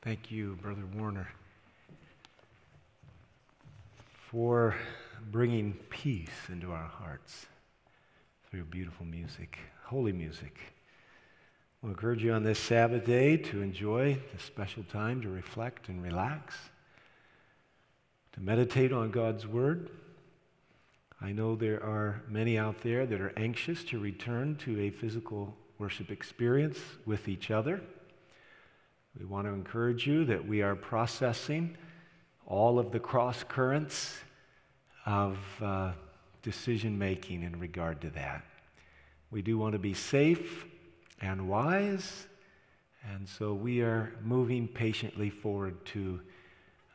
Thank you, Brother Warner, for bringing peace into our hearts through beautiful music, holy music. We'll encourage you on this Sabbath day to enjoy this special time to reflect and relax, to meditate on God's Word. I know there are many out there that are anxious to return to a physical worship experience with each other. We want to encourage you that we are processing all of the cross currents of uh, decision making in regard to that. We do want to be safe and wise, and so we are moving patiently forward to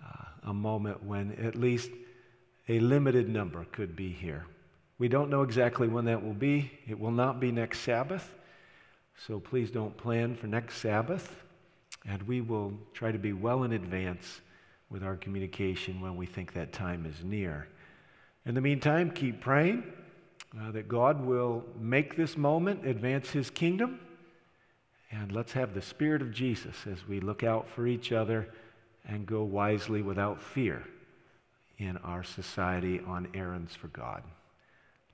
uh, a moment when at least a limited number could be here. We don't know exactly when that will be. It will not be next Sabbath, so please don't plan for next Sabbath. And we will try to be well in advance with our communication when we think that time is near. In the meantime, keep praying uh, that God will make this moment advance His kingdom. And let's have the Spirit of Jesus as we look out for each other and go wisely without fear in our society on errands for God.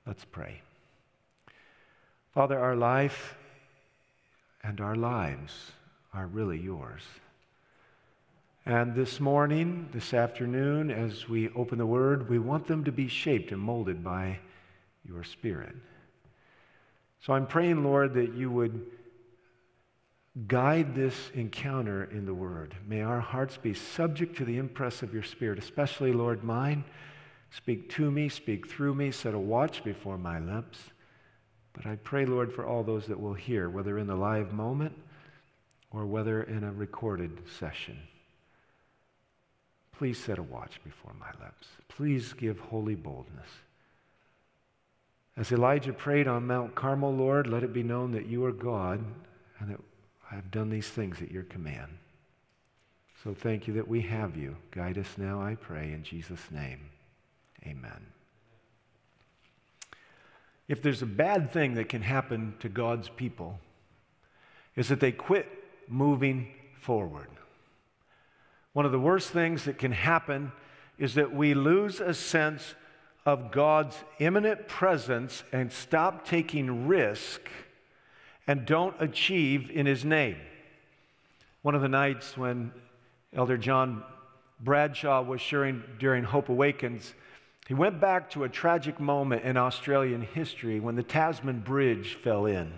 Let's pray. Father, our life and our lives are really yours. And this morning, this afternoon, as we open the Word, we want them to be shaped and molded by your Spirit. So I'm praying, Lord, that you would guide this encounter in the Word. May our hearts be subject to the impress of your Spirit, especially, Lord, mine. Speak to me, speak through me, set a watch before my lips. But I pray, Lord, for all those that will hear, whether in the live moment or whether in a recorded session. Please set a watch before my lips. Please give holy boldness. As Elijah prayed on Mount Carmel, Lord, let it be known that you are God and that I have done these things at your command. So thank you that we have you. Guide us now, I pray, in Jesus' name. Amen. If there's a bad thing that can happen to God's people, is that they quit moving forward. One of the worst things that can happen is that we lose a sense of God's imminent presence and stop taking risk and don't achieve in His name. One of the nights when Elder John Bradshaw was sharing during Hope Awakens, he went back to a tragic moment in Australian history when the Tasman Bridge fell in.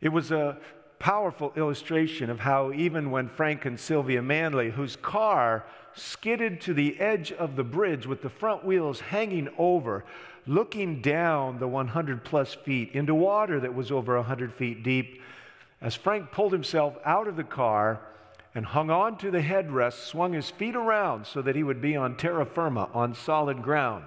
It was a powerful illustration of how, even when Frank and Sylvia Manley, whose car skidded to the edge of the bridge with the front wheels hanging over, looking down the 100 plus feet into water that was over 100 feet deep, as Frank pulled himself out of the car and hung on to the headrest, swung his feet around so that he would be on terra firma, on solid ground.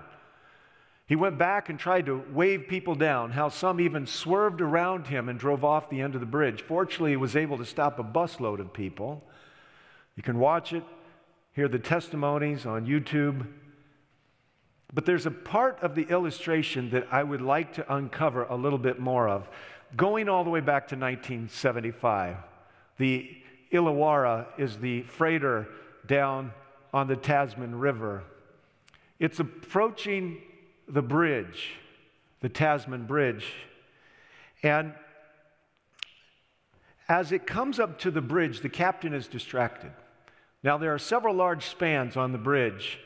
He went back and tried to wave people down, how some even swerved around him and drove off the end of the bridge. Fortunately, he was able to stop a busload of people. You can watch it, hear the testimonies on YouTube. But there's a part of the illustration that I would like to uncover a little bit more of. Going all the way back to 1975, the Illawarra is the freighter down on the Tasman River. It's approaching the bridge, the Tasman Bridge. And as it comes up to the bridge, the captain is distracted. Now, there are several large spans on the bridge,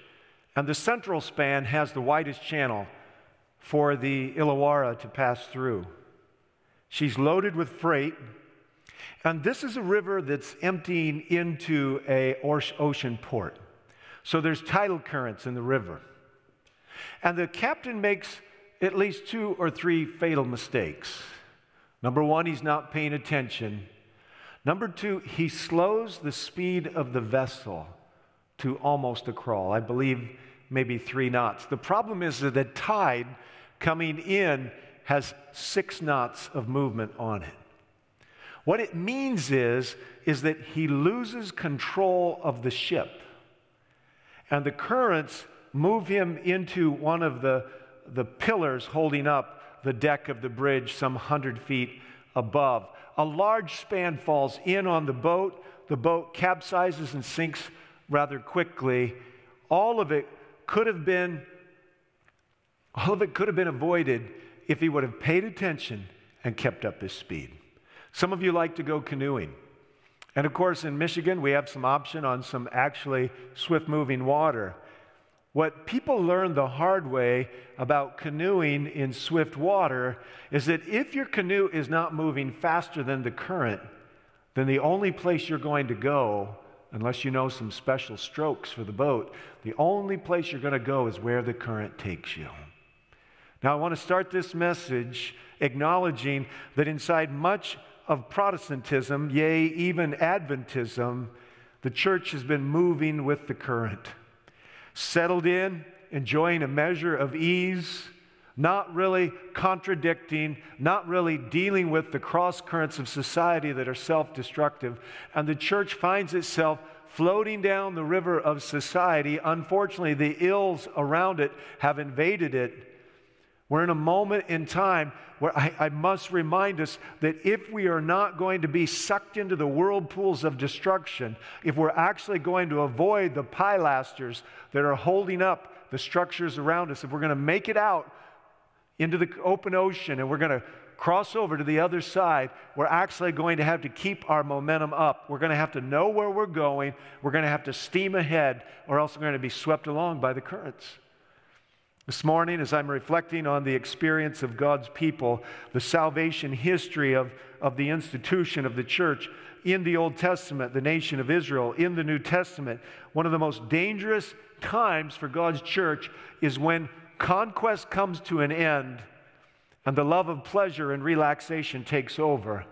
and the central span has the widest channel for the Illawarra to pass through. She's loaded with freight, and this is a river that's emptying into a ocean port. So there's tidal currents in the river. And the captain makes at least two or three fatal mistakes. Number one, he's not paying attention. Number two, he slows the speed of the vessel to almost a crawl. I believe maybe three knots. The problem is that the tide coming in has six knots of movement on it. What it means is, is that he loses control of the ship. And the currents move him into one of the, the pillars holding up the deck of the bridge some hundred feet above. a large span falls in on the boat. The boat capsizes and sinks rather quickly. All of it could have been all of it could have been avoided if he would have paid attention and kept up his speed. Some of you like to go canoeing. And of course, in Michigan, we have some option on some actually swift moving water. What people learn the hard way about canoeing in swift water is that if your canoe is not moving faster than the current, then the only place you're going to go, unless you know some special strokes for the boat, the only place you're going to go is where the current takes you. Now, I want to start this message acknowledging that inside much of Protestantism, yea, even Adventism, the church has been moving with the current. Settled in, enjoying a measure of ease, not really contradicting, not really dealing with the cross currents of society that are self destructive. And the church finds itself floating down the river of society. Unfortunately, the ills around it have invaded it we're in a moment in time where I, I, must remind us that if we are not going to be sucked into the whirlpools of destruction, if we're actually going to avoid the pilasters that are holding up the structures around us, if we're going to make it out into the open ocean and we're going to cross over to the other side, we're actually going to have to keep our momentum up. We're going to have to know where we're going. We're going to have to steam ahead, or else we're going to be swept along by the currents. This morning, as I'm reflecting on the experience of God's people, the salvation history of, of the institution of the church in the Old Testament, the nation of Israel, in the New Testament, one of the most dangerous times for God's church is when conquest comes to an end and the love of pleasure and relaxation takes over.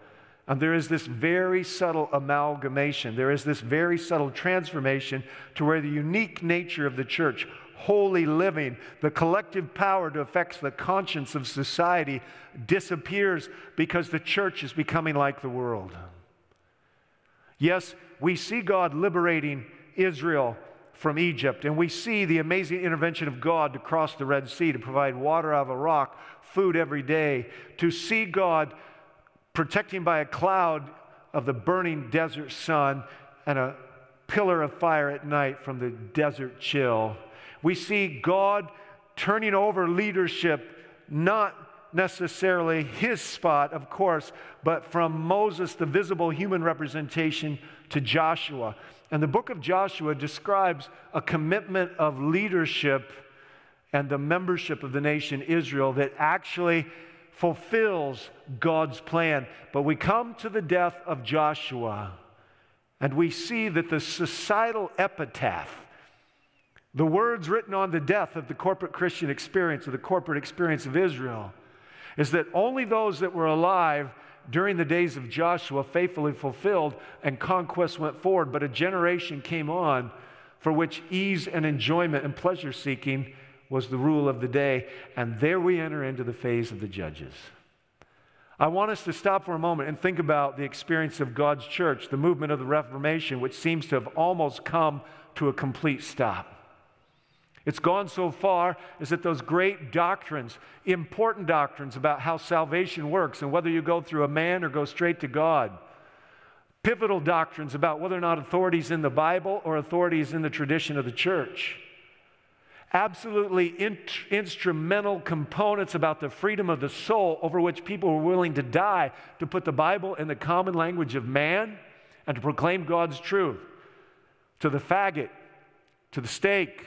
And there is this very subtle amalgamation. There is this very subtle transformation to where the unique nature of the church holy living, the collective power to affect the conscience of society disappears because the church is becoming like the world. Yes, we see God liberating Israel from Egypt, and we see the amazing intervention of God to cross the Red Sea, to provide water out of a rock, food every day, to see God protecting by a cloud of the burning desert sun and a pillar of fire at night from the desert chill we see God turning over leadership, not necessarily his spot, of course, but from Moses, the visible human representation, to Joshua. And the book of Joshua describes a commitment of leadership and the membership of the nation Israel that actually fulfills God's plan. But we come to the death of Joshua, and we see that the societal epitaph the words written on the death of the corporate Christian experience, or the corporate experience of Israel, is that only those that were alive during the days of Joshua faithfully fulfilled and conquest went forward, but a generation came on for which ease and enjoyment and pleasure seeking was the rule of the day. And there we enter into the phase of the judges. I want us to stop for a moment and think about the experience of God's church, the movement of the Reformation, which seems to have almost come to a complete stop. It's gone so far as that those great doctrines, important doctrines about how salvation works and whether you go through a man or go straight to God, pivotal doctrines about whether or not authority is in the Bible or authority is in the tradition of the church, absolutely in- instrumental components about the freedom of the soul over which people were willing to die to put the Bible in the common language of man and to proclaim God's truth to the faggot, to the stake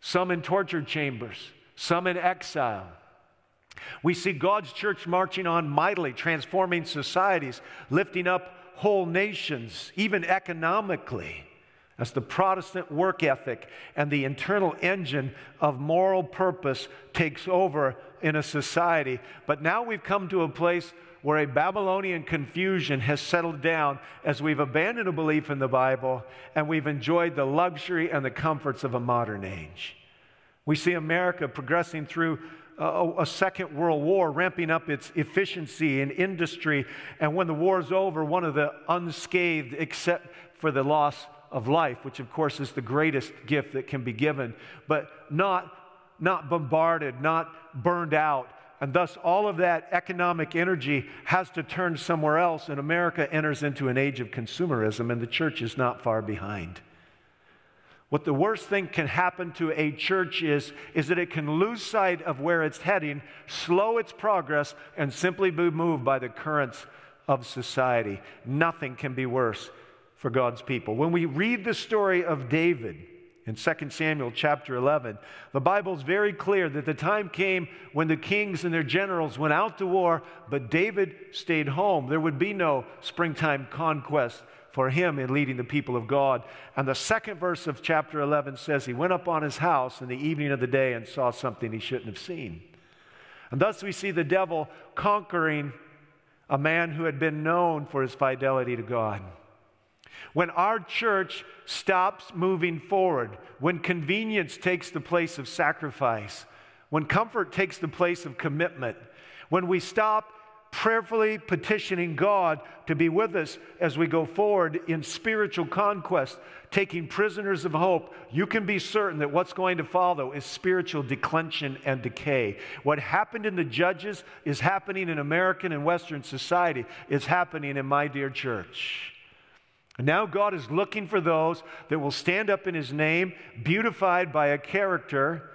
some in torture chambers, some in exile. We see God's church marching on mightily, transforming societies, lifting up whole nations, even economically, as the Protestant work ethic and the internal engine of moral purpose takes over in a society. But now we've come to a place where a Babylonian confusion has settled down as we've abandoned a belief in the Bible and we've enjoyed the luxury and the comforts of a modern age. We see America progressing through a, a, second world war, ramping up its efficiency in industry. And when the war is over, one of the unscathed, except for the loss of life, which of course is the greatest gift that can be given, but not, not bombarded, not burned out, and thus all of that economic energy has to turn somewhere else, and America enters into an age of consumerism, and the church is not far behind. What the worst thing can happen to a church is, is that it can lose sight of where it's heading, slow its progress, and simply be moved by the currents of society. Nothing can be worse for God's people. When we read the story of David, in 2 Samuel chapter 11, the Bible is very clear that the time came when the kings and their generals went out to war, but David stayed home. There would be no springtime conquest for him in leading the people of God. And the second verse of chapter 11 says he went up on his house in the evening of the day and saw something he shouldn't have seen. And thus we see the devil conquering a man who had been known for his fidelity to God. When our church stops moving forward, when convenience takes the place of sacrifice, when comfort takes the place of commitment, when we stop prayerfully petitioning God to be with us as we go forward in spiritual conquest, taking prisoners of hope, you can be certain that what's going to follow is spiritual declension and decay. What happened in the judges is happening in American and Western society, is happening in my dear church. Now God is looking for those that will stand up in His name, beautified by a character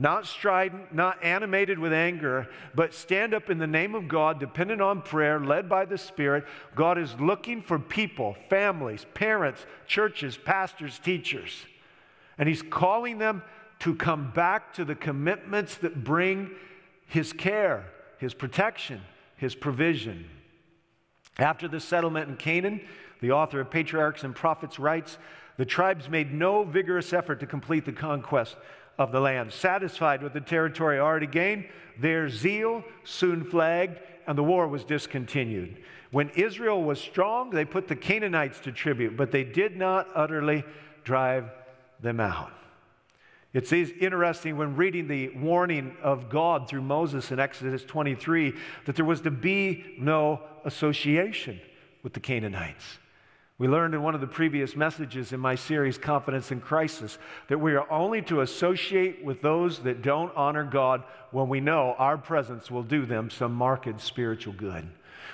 not strident, not animated with anger, but stand up in the name of God, dependent on prayer, led by the Spirit. God is looking for people, families, parents, churches, pastors, teachers. And He's calling them to come back to the commitments that bring His care, His protection, His provision. After the settlement in Canaan, the author of Patriarchs and Prophets writes, the tribes made no vigorous effort to complete the conquest of the land. Satisfied with the territory already gained, their zeal soon flagged and the war was discontinued. When Israel was strong, they put the Canaanites to tribute, but they did not utterly drive them out. It's interesting when reading the warning of God through Moses in Exodus 23 that there was to be no association with the Canaanites. We learned in one of the previous messages in my series, Confidence in Crisis, that we are only to associate with those that don't honor God when we know our presence will do them some marked spiritual good.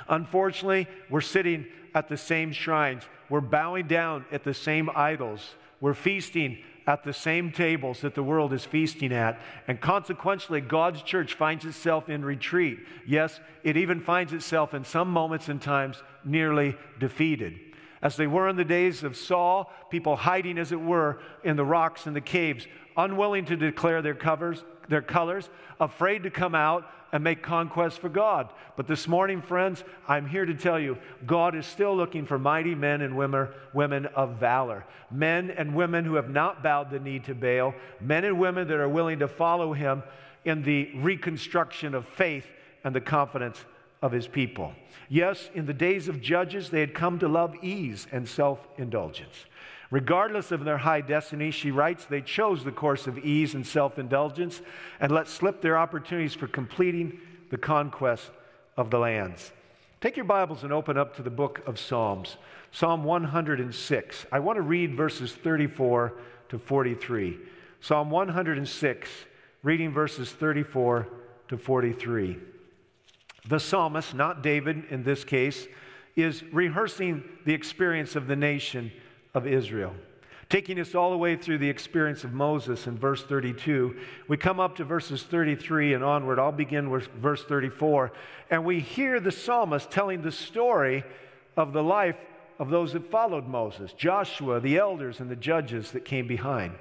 Unfortunately, we're sitting at the same shrines, we're bowing down at the same idols, we're feasting at the same tables that the world is feasting at. And consequently, God's church finds itself in retreat. Yes, it even finds itself in some moments and times nearly defeated as they were in the days of Saul, people hiding, as it were, in the rocks and the caves, unwilling to declare their covers, their colors, afraid to come out and make conquest for God. But this morning, friends, I'm here to tell you God is still looking for mighty men and women, women of valor. Men and women who have not bowed the knee to Baal, men and women that are willing to follow him in the reconstruction of faith and the confidence of his people. Yes, in the days of judges, they had come to love ease and self indulgence. Regardless of their high destiny, she writes, they chose the course of ease and self indulgence and let slip their opportunities for completing the conquest of the lands. Take your Bibles and open up to the book of Psalms, Psalm 106. I want to read verses 34 to 43. Psalm 106, reading verses 34 to 43. The psalmist, not David in this case, is rehearsing the experience of the nation of Israel. Taking us all the way through the experience of Moses in verse 32, we come up to verses 33 and onward. I'll begin with verse 34. And we hear the psalmist telling the story of the life of those that followed Moses Joshua, the elders, and the judges that came behind.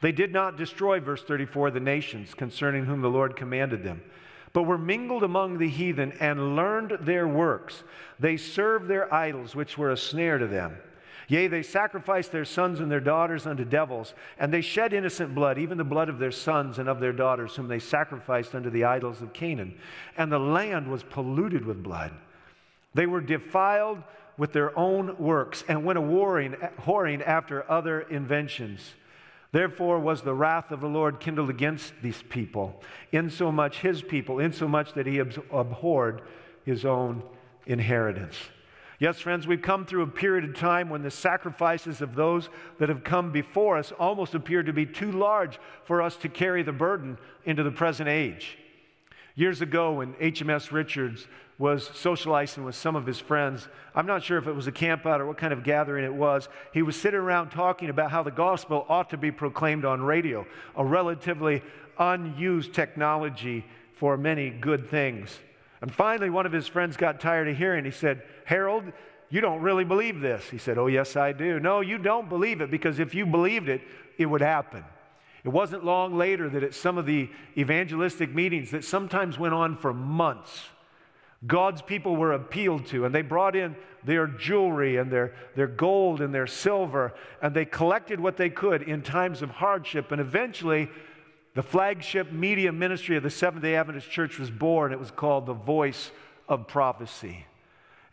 They did not destroy, verse 34, the nations concerning whom the Lord commanded them but were mingled among the heathen and learned their works. They served their idols, which were a snare to them. Yea, they sacrificed their sons and their daughters unto devils, and they shed innocent blood, even the blood of their sons and of their daughters, whom they sacrificed unto the idols of Canaan. And the land was polluted with blood. They were defiled with their own works and went a warring, whoring after other inventions. Therefore was the wrath of the Lord kindled against these people, insomuch his people, insomuch that he abhorred his own inheritance. Yes, friends, we've come through a period of time when the sacrifices of those that have come before us almost appear to be too large for us to carry the burden into the present age. Years ago, when HMS Richards was socializing with some of his friends, I'm not sure if it was a campout or what kind of gathering it was, he was sitting around talking about how the gospel ought to be proclaimed on radio, a relatively unused technology for many good things. And finally, one of his friends got tired of hearing. He said, Harold, you don't really believe this. He said, Oh, yes, I do. No, you don't believe it because if you believed it, it would happen. It wasn't long later that at some of the evangelistic meetings that sometimes went on for months, God's people were appealed to, and they brought in their jewelry and their, their gold and their silver, and they collected what they could in times of hardship. And eventually, the flagship media ministry of the Seventh day Adventist Church was born. It was called the Voice of Prophecy.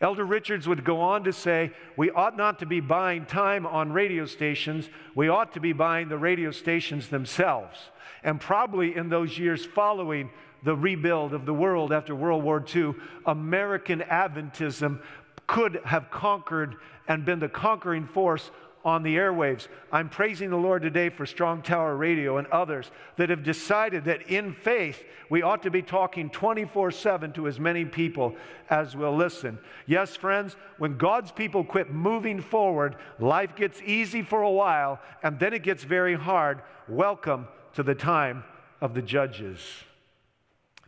Elder Richards would go on to say, We ought not to be buying time on radio stations, we ought to be buying the radio stations themselves. And probably in those years following the rebuild of the world after World War II, American Adventism could have conquered and been the conquering force on the airwaves. I'm praising the Lord today for Strong Tower Radio and others that have decided that in faith we ought to be talking 24 7 to as many people as will listen. Yes, friends, when God's people quit moving forward, life gets easy for a while and then it gets very hard. Welcome to the time of the judges.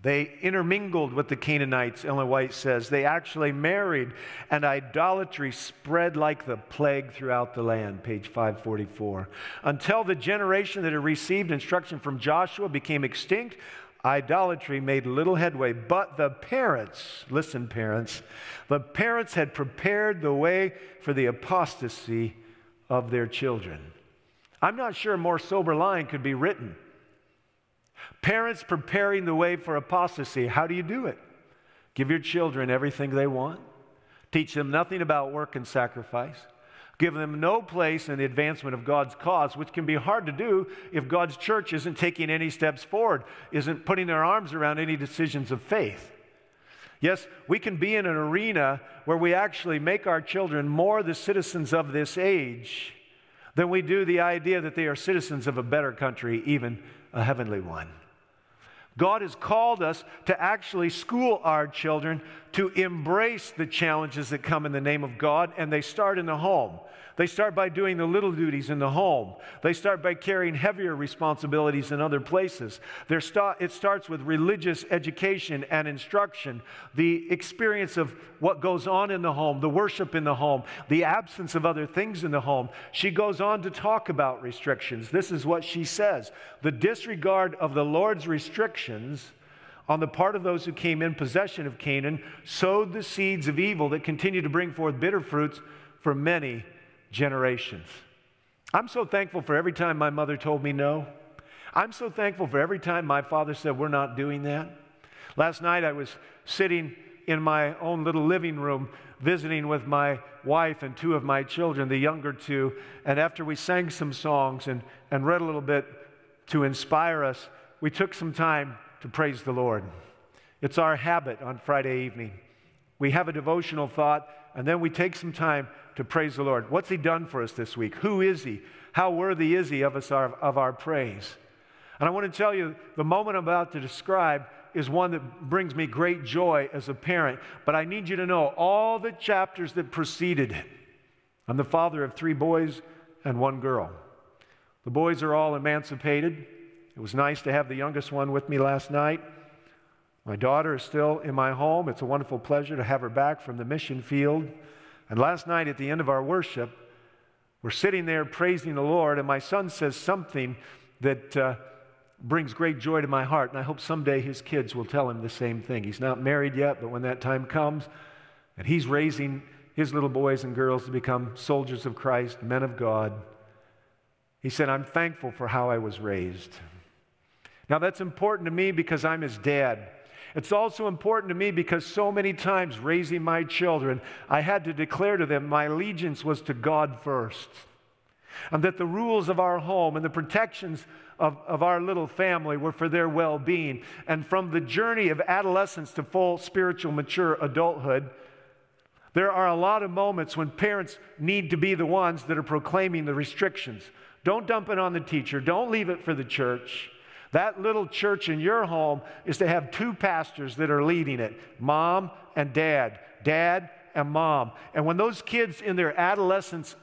They intermingled with the Canaanites, Ellen White says. They actually married, and idolatry spread like the plague throughout the land, page 544. Until the generation that had received instruction from Joshua became extinct, idolatry made little headway. But the parents, listen, parents, the parents had prepared the way for the apostasy of their children. I'm not sure a more sober line could be written. Parents preparing the way for apostasy. How do you do it? Give your children everything they want. Teach them nothing about work and sacrifice. Give them no place in the advancement of God's cause, which can be hard to do if God's church isn't taking any steps forward, isn't putting their arms around any decisions of faith. Yes, we can be in an arena where we actually make our children more the citizens of this age than we do the idea that they are citizens of a better country, even a heavenly one. God has called us to actually school our children to embrace the challenges that come in the name of God, and they start in the home. They start by doing the little duties in the home. They start by carrying heavier responsibilities in other places. it starts with religious education and instruction, the experience of what goes on in the home, the worship in the home, the absence of other things in the home. She goes on to talk about restrictions. This is what she says The disregard of the Lord's restrictions on the part of those who came in possession of Canaan sowed the seeds of evil that continue to bring forth bitter fruits for many generations. I'm so thankful for every time my mother told me no. I'm so thankful for every time my father said, We're not doing that. Last night I was sitting in my own little living room visiting with my wife and two of my children, the younger two. And after we sang some songs and, and read a little bit to inspire us, we took some time to praise the Lord. It's our habit on Friday evening. We have a devotional thought, and then we take some time to praise the Lord. What's He done for us this week? Who is He? How worthy is He of, us, of our praise? And I want to tell you the moment I'm about to describe is one that brings me great joy as a parent. But I need you to know all the chapters that preceded it. I'm the father of three boys and one girl. The boys are all emancipated. It was nice to have the youngest one with me last night. My daughter is still in my home. It's a wonderful pleasure to have her back from the mission field. And last night at the end of our worship, we're sitting there praising the Lord, and my son says something that uh, brings great joy to my heart. And I hope someday his kids will tell him the same thing. He's not married yet, but when that time comes, and he's raising his little boys and girls to become soldiers of Christ, men of God, he said, I'm thankful for how I was raised. Now, that's important to me because I'm his dad. It's also important to me because so many times raising my children, I had to declare to them my allegiance was to God first. And that the rules of our home and the protections of, of our little family were for their well being. And from the journey of adolescence to full spiritual mature adulthood, there are a lot of moments when parents need to be the ones that are proclaiming the restrictions. Don't dump it on the teacher, don't leave it for the church. That little church in your home is to have two pastors that are leading it mom and dad, dad and mom. And when those kids in their adolescence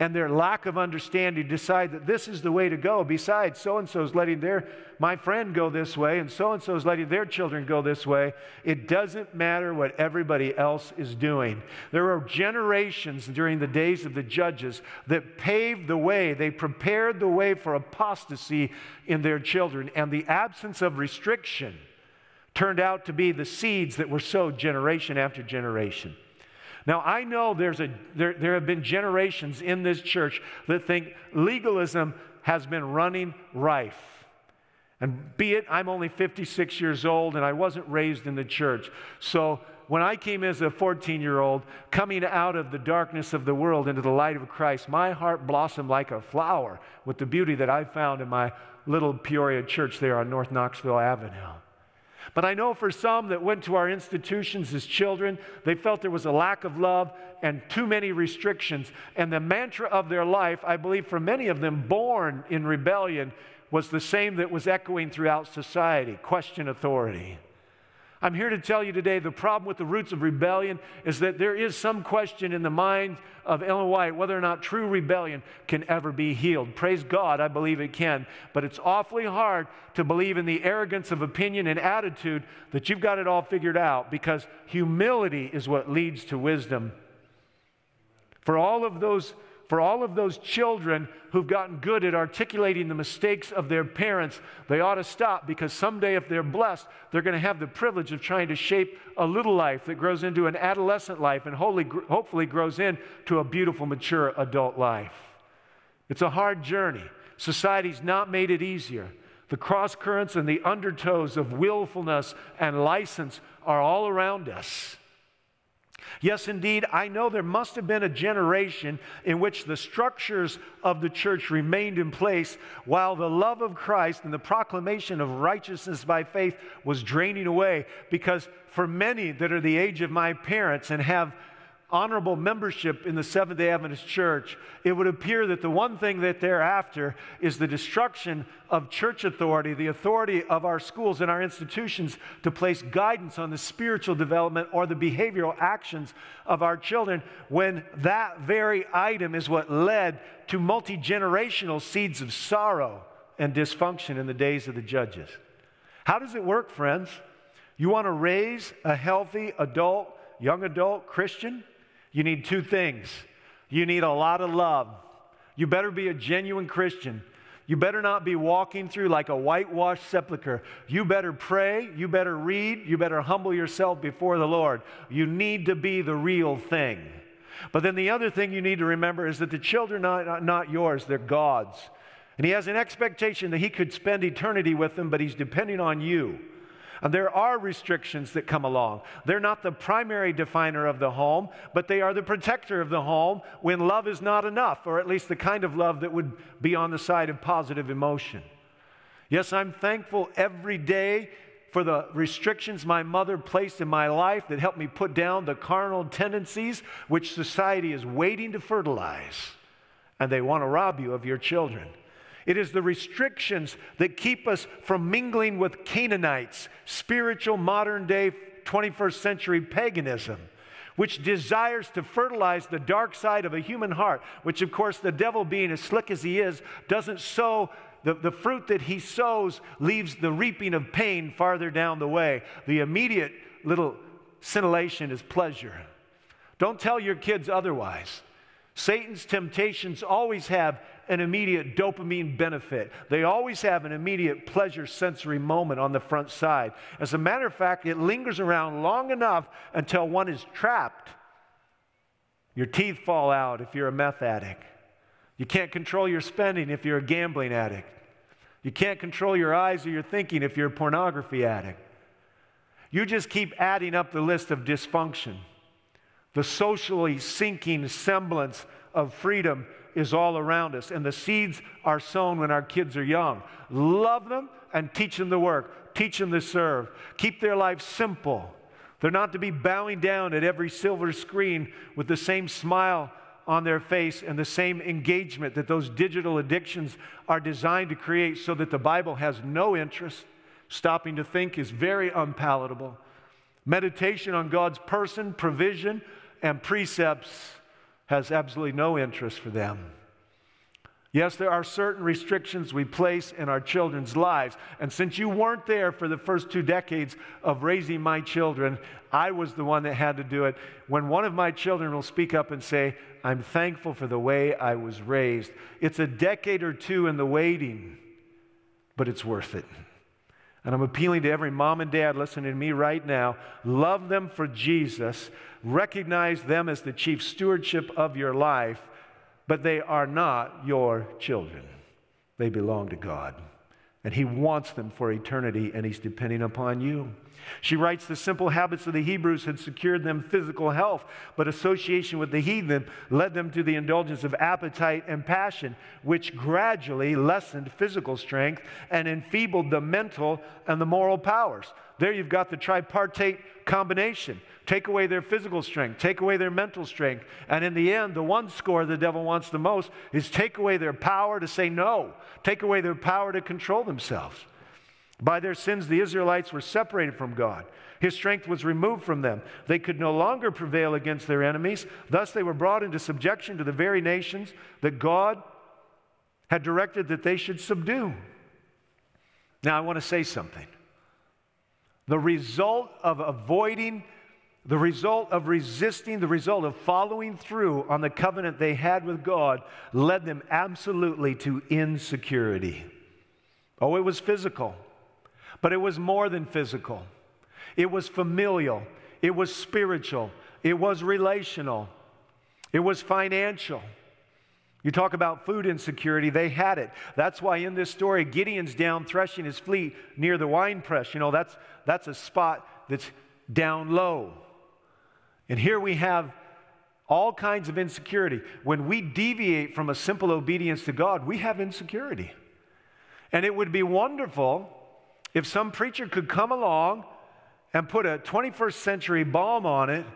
and their lack of understanding decide that this is the way to go. Besides, so and so is letting their my friend go this way, and so and so is letting their children go this way. It doesn't matter what everybody else is doing. There are generations during the days of the judges that paved the way, they prepared the way for apostasy in their children, and the absence of restriction turned out to be the seeds that were sowed generation after generation. Now, I know there's a, there, there have been generations in this church that think legalism has been running rife. And be it, I'm only 56 years old and I wasn't raised in the church. So when I came as a 14 year old, coming out of the darkness of the world into the light of Christ, my heart blossomed like a flower with the beauty that I found in my little Peoria church there on North Knoxville Avenue. But I know for some that went to our institutions as children, they felt there was a lack of love and too many restrictions. And the mantra of their life, I believe for many of them born in rebellion, was the same that was echoing throughout society question authority. I'm here to tell you today the problem with the roots of rebellion is that there is some question in the mind of Ellen White whether or not true rebellion can ever be healed. Praise God, I believe it can. But it's awfully hard to believe in the arrogance of opinion and attitude that you've got it all figured out because humility is what leads to wisdom. For all of those for all of those children who've gotten good at articulating the mistakes of their parents, they ought to stop because someday, if they're blessed, they're going to have the privilege of trying to shape a little life that grows into an adolescent life and hopefully grows into a beautiful, mature adult life. It's a hard journey. Society's not made it easier. The cross currents and the undertows of willfulness and license are all around us. Yes, indeed, I know there must have been a generation in which the structures of the church remained in place while the love of Christ and the proclamation of righteousness by faith was draining away. Because for many that are the age of my parents and have honorable membership in the Seventh day Adventist Church, it would appear that the one thing that they're after is the destruction of church authority, the authority of our schools and our institutions to place guidance on the spiritual development or the behavioral actions of our children, when that very item is what led to multi generational seeds of sorrow and dysfunction in the days of the judges. How does it work, friends? You want to raise a healthy adult, young adult Christian? You need two things. You need a lot of love. You better be a genuine Christian. You better not be walking through like a whitewashed sepulchre. You better pray. You better read. You better humble yourself before the Lord. You need to be the real thing. But then the other thing you need to remember is that the children are not yours, they're God's. And He has an expectation that He could spend eternity with them, but He's depending on you. And there are restrictions that come along. They're not the primary definer of the home, but they are the protector of the home when love is not enough, or at least the kind of love that would be on the side of positive emotion. Yes, I'm thankful every day for the restrictions my mother placed in my life that helped me put down the carnal tendencies which society is waiting to fertilize. And they want to rob you of your children. It is the restrictions that keep us from mingling with Canaanites, spiritual modern day 21st century paganism, which desires to fertilize the dark side of a human heart, which, of course, the devil, being as slick as he is, doesn't sow. The, the fruit that he sows leaves the reaping of pain farther down the way. The immediate little scintillation is pleasure. Don't tell your kids otherwise. Satan's temptations always have an immediate dopamine benefit. They always have an immediate pleasure sensory moment on the front side. As a matter of fact, it lingers around long enough until one is trapped. Your teeth fall out if you're a meth addict. You can't control your spending if you're a gambling addict. You can't control your eyes or your thinking if you're a pornography addict. You just keep adding up the list of dysfunction. The socially sinking semblance of freedom is all around us, and the seeds are sown when our kids are young. Love them and teach them to work, teach them to serve, keep their life simple. They're not to be bowing down at every silver screen with the same smile on their face and the same engagement that those digital addictions are designed to create so that the Bible has no interest. Stopping to think is very unpalatable. Meditation on God's person, provision, and precepts has absolutely no interest for them. Yes, there are certain restrictions we place in our children's lives. And since you weren't there for the first two decades of raising my children, I was the one that had to do it. When one of my children will speak up and say, I'm thankful for the way I was raised, it's a decade or two in the waiting, but it's worth it. And I'm appealing to every mom and dad listening to me right now. Love them for Jesus. Recognize them as the chief stewardship of your life but they are not your children. They belong to God. And He wants them for eternity, and He's depending upon you. She writes the simple habits of the Hebrews had secured them physical health, but association with the heathen led them to the indulgence of appetite and passion, which gradually lessened physical strength and enfeebled the mental and the moral powers. There you've got the tripartite combination take away their physical strength, take away their mental strength. And in the end, the one score the devil wants the most is take away their power to say no, take away their power to control themselves. By their sins, the Israelites were separated from God. His strength was removed from them. They could no longer prevail against their enemies. Thus, they were brought into subjection to the very nations that God had directed that they should subdue. Now, I want to say something. The result of avoiding the result of resisting, the result of following through on the covenant they had with God led them absolutely to insecurity. Oh, it was physical, but it was more than physical. It was familial, it was spiritual, it was relational, it was financial. You talk about food insecurity, they had it. That's why in this story, Gideon's down threshing his fleet near the wine press. You know, that's, that's a spot that's down low. And here we have all kinds of insecurity. When we deviate from a simple obedience to God, we have insecurity. And it would be wonderful if some preacher could come along and put a 21st century balm on it.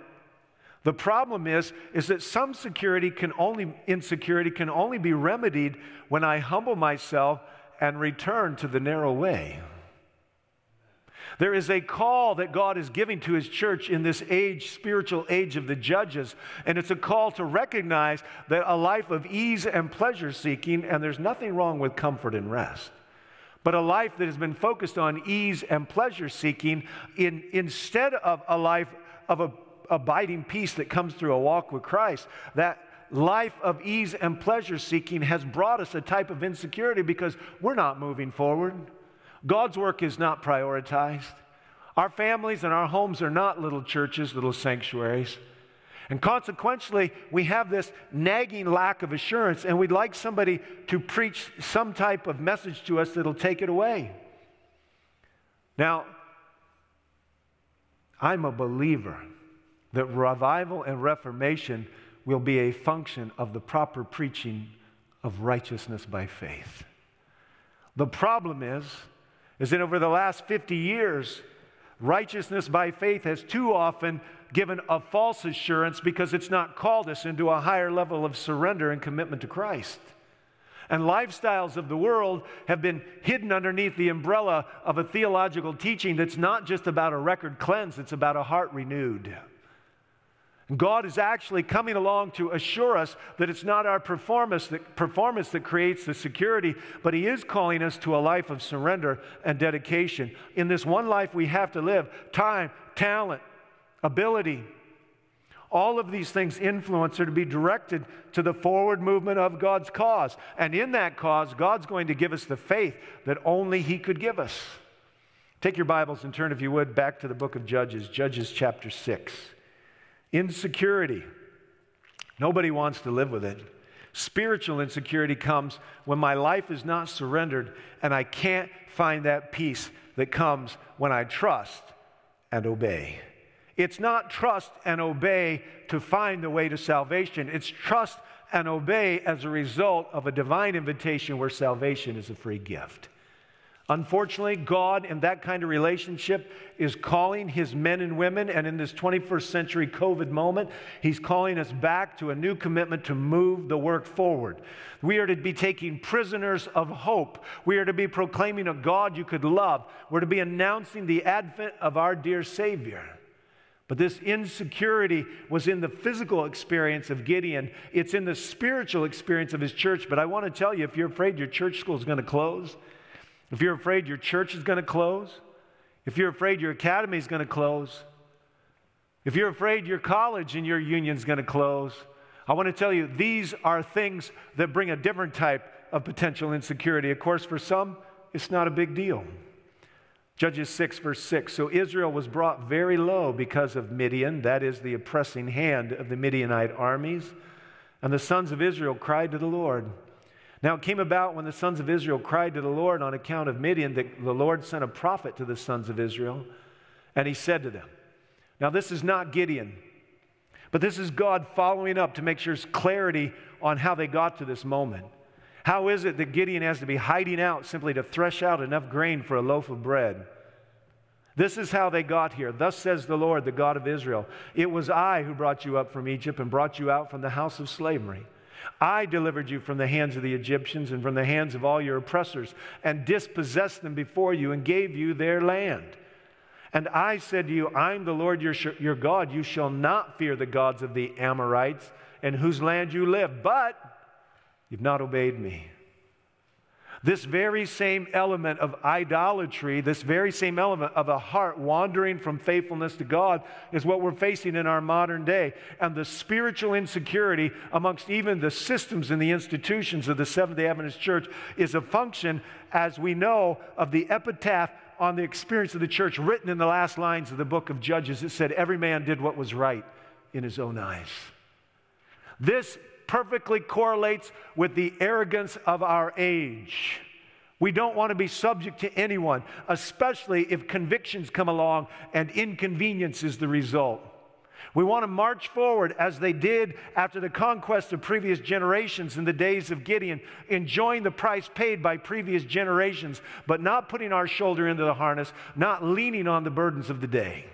The problem is, is that some security can only, insecurity can only be remedied when I humble myself and return to the narrow way. There is a call that God is giving to His church in this age, spiritual age of the judges. And it's a call to recognize that a life of ease and pleasure seeking, and there's nothing wrong with comfort and rest, but a life that has been focused on ease and pleasure seeking in, instead of a life of a, abiding peace that comes through a walk with Christ, that life of ease and pleasure seeking has brought us a type of insecurity because we're not moving forward. God's work is not prioritized. Our families and our homes are not little churches, little sanctuaries. And consequently, we have this nagging lack of assurance, and we'd like somebody to preach some type of message to us that'll take it away. Now, I'm a believer that revival and reformation will be a function of the proper preaching of righteousness by faith. The problem is, is that over the last 50 years, righteousness by faith has too often given a false assurance because it's not called us into a higher level of surrender and commitment to Christ. And lifestyles of the world have been hidden underneath the umbrella of a theological teaching that's not just about a record cleanse, it's about a heart renewed. God is actually coming along to assure us that it's not our performance that, performance that creates the security, but He is calling us to a life of surrender and dedication. In this one life we have to live, time, talent, ability, all of these things influence are to be directed to the forward movement of God's cause. And in that cause, God's going to give us the faith that only He could give us. Take your Bibles and turn, if you would, back to the book of Judges, Judges chapter 6. Insecurity. Nobody wants to live with it. Spiritual insecurity comes when my life is not surrendered and I can't find that peace that comes when I trust and obey. It's not trust and obey to find the way to salvation, it's trust and obey as a result of a divine invitation where salvation is a free gift. Unfortunately, God in that kind of relationship is calling his men and women, and in this 21st century COVID moment, he's calling us back to a new commitment to move the work forward. We are to be taking prisoners of hope. We are to be proclaiming a God you could love. We're to be announcing the advent of our dear Savior. But this insecurity was in the physical experience of Gideon. It's in the spiritual experience of his church. But I want to tell you if you're afraid your church school is going to close, if you're afraid your church is going to close, if you're afraid your academy is going to close, if you're afraid your college and your union is going to close, I want to tell you these are things that bring a different type of potential insecurity. Of course, for some, it's not a big deal. Judges 6, verse 6. So Israel was brought very low because of Midian, that is, the oppressing hand of the Midianite armies. And the sons of Israel cried to the Lord. Now it came about when the sons of Israel cried to the Lord on account of Midian that the Lord sent a prophet to the sons of Israel, and he said to them, Now this is not Gideon, but this is God following up to make sure there's clarity on how they got to this moment. How is it that Gideon has to be hiding out simply to thresh out enough grain for a loaf of bread? This is how they got here. Thus says the Lord, the God of Israel It was I who brought you up from Egypt and brought you out from the house of slavery. I delivered you from the hands of the Egyptians and from the hands of all your oppressors, and dispossessed them before you and gave you their land. And I said to you, I'm the Lord your, your God. You shall not fear the gods of the Amorites in whose land you live, but you've not obeyed me. This very same element of idolatry, this very same element of a heart wandering from faithfulness to God, is what we're facing in our modern day. And the spiritual insecurity amongst even the systems and the institutions of the Seventh day Adventist Church is a function, as we know, of the epitaph on the experience of the church written in the last lines of the book of Judges. It said, Every man did what was right in his own eyes. This perfectly correlates with the arrogance of our age. We don't want to be subject to anyone, especially if convictions come along and inconvenience is the result. We want to march forward as they did after the conquest of previous generations in the days of Gideon, enjoying the price paid by previous generations, but not putting our shoulder into the harness, not leaning on the burdens of the day.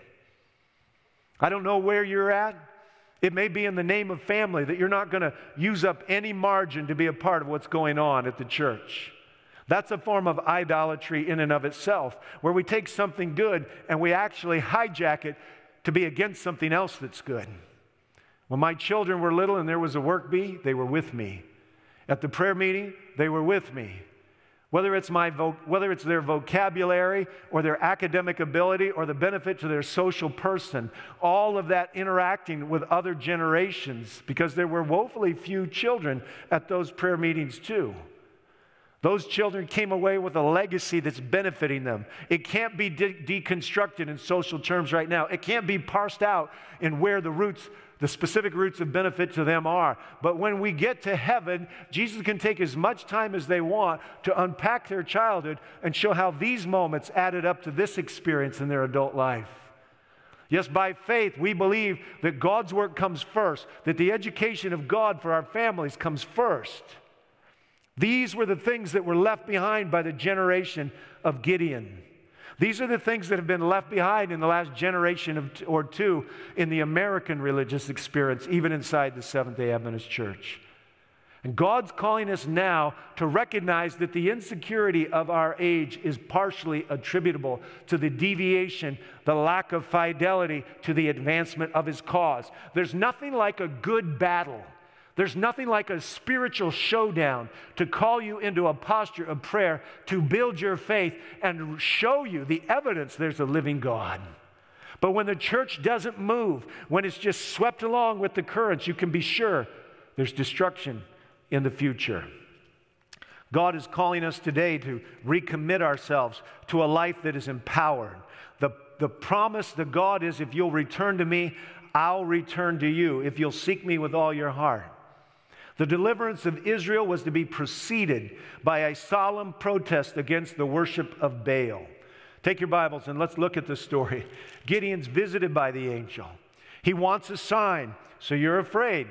I don't know where you're at. It may be in the name of family that you're not going to use up any margin to be a part of what's going on at the church. That's a form of idolatry in and of itself, where we take something good and we actually hijack it to be against something else that's good. When my children were little and there was a work bee, they were with me. At the prayer meeting, they were with me. Whether it's, my vo- whether it's their vocabulary or their academic ability or the benefit to their social person, all of that interacting with other generations, because there were woefully few children at those prayer meetings too. Those children came away with a legacy that's benefiting them. It can't be de- deconstructed in social terms right now. It can't be parsed out in where the roots the specific roots of benefit to them are. But when we get to heaven, Jesus can take as much time as they want to unpack their childhood and show how these moments added up to this experience in their adult life. Yes, by faith, we believe that God's work comes first, that the education of God for our families comes first. These were the things that were left behind by the generation of Gideon. These are the things that have been left behind in the last generation of, or two in the American religious experience, even inside the Seventh day Adventist Church. And God's calling us now to recognize that the insecurity of our age is partially attributable to the deviation, the lack of fidelity to the advancement of His cause. There's nothing like a good battle there's nothing like a spiritual showdown to call you into a posture of prayer, to build your faith, and show you the evidence there's a living God. But when the church doesn't move, when it's just swept along with the currents, you can be sure there's destruction in the future. God is calling us today to recommit ourselves to a life that is empowered. The, the promise to God is if you'll return to me, I'll return to you, if you'll seek me with all your heart. The deliverance of Israel was to be preceded by a solemn protest against the worship of Baal. Take your Bibles and let's look at the story. Gideon's visited by the angel. He wants a sign, so you're afraid.